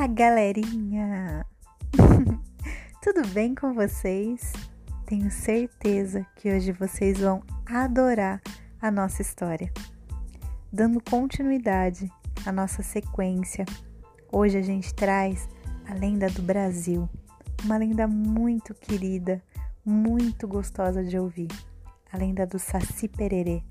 Olá, galerinha! Tudo bem com vocês? Tenho certeza que hoje vocês vão adorar a nossa história. Dando continuidade à nossa sequência, hoje a gente traz a lenda do Brasil, uma lenda muito querida, muito gostosa de ouvir, a lenda do Saci Pererê.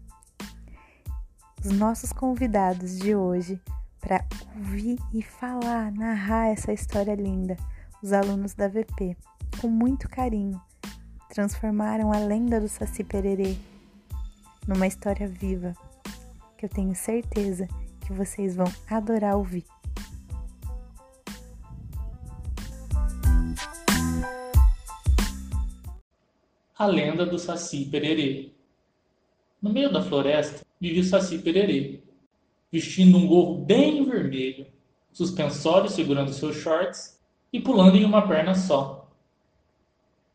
Os nossos convidados de hoje para ouvir e falar, narrar essa história linda. Os alunos da VP, com muito carinho, transformaram a lenda do Saci Pererê numa história viva, que eu tenho certeza que vocês vão adorar ouvir. A lenda do Saci Pererê. No meio da floresta vive o Saci Pererê, vestindo um gorro bem vermelho, suspensório segurando seus shorts e pulando em uma perna só.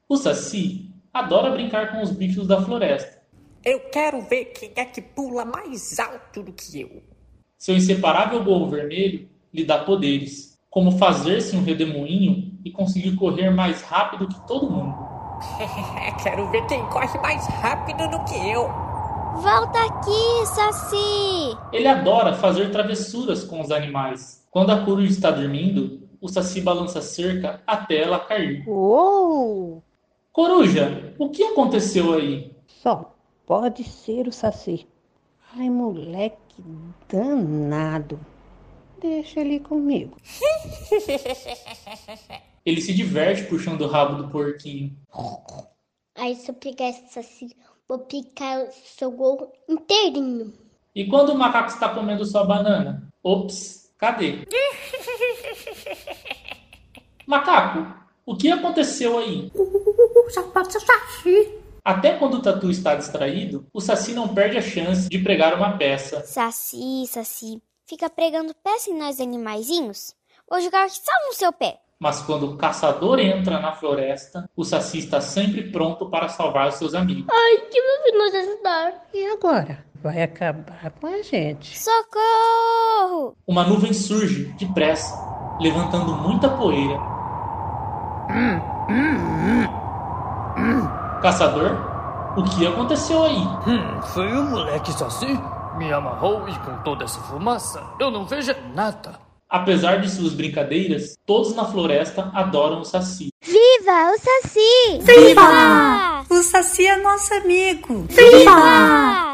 O Saci adora brincar com os bichos da floresta. Eu quero ver quem é que pula mais alto do que eu. Seu inseparável gorro vermelho lhe dá poderes, como fazer-se um redemoinho e conseguir correr mais rápido que todo mundo. quero ver quem corre mais rápido do que eu. Volta aqui, Saci! Ele adora fazer travessuras com os animais. Quando a coruja está dormindo, o Saci balança a cerca até ela cair. Uou! Coruja, o que aconteceu aí? Só pode ser o Saci. Ai, moleque danado. Deixa ele comigo. ele se diverte puxando o rabo do porquinho. Aí se eu pegar esse Saci Vou picar o seu gorro inteirinho. E quando o macaco está comendo sua banana? Ops, cadê? macaco, o que aconteceu aí? O saci. Até quando o tatu está distraído, o Saci não perde a chance de pregar uma peça. Saci, Saci, fica pregando peça em nós animaizinhos? Vou jogar só no seu pé. Mas quando o caçador entra na floresta, o Saci está sempre pronto para salvar os seus amigos. Ai, que meu nos ajudar. E agora? Vai acabar com a gente. Socorro! Uma nuvem surge depressa, levantando muita poeira. Hum, hum, hum, Caçador, o que aconteceu aí? Hum, foi o moleque Saci. Me amarrou e com toda essa fumaça eu não vejo nada. Apesar de suas brincadeiras, todos na floresta adoram o Saci. Viva o Saci! Viva! O Saci é nosso amigo! Viva!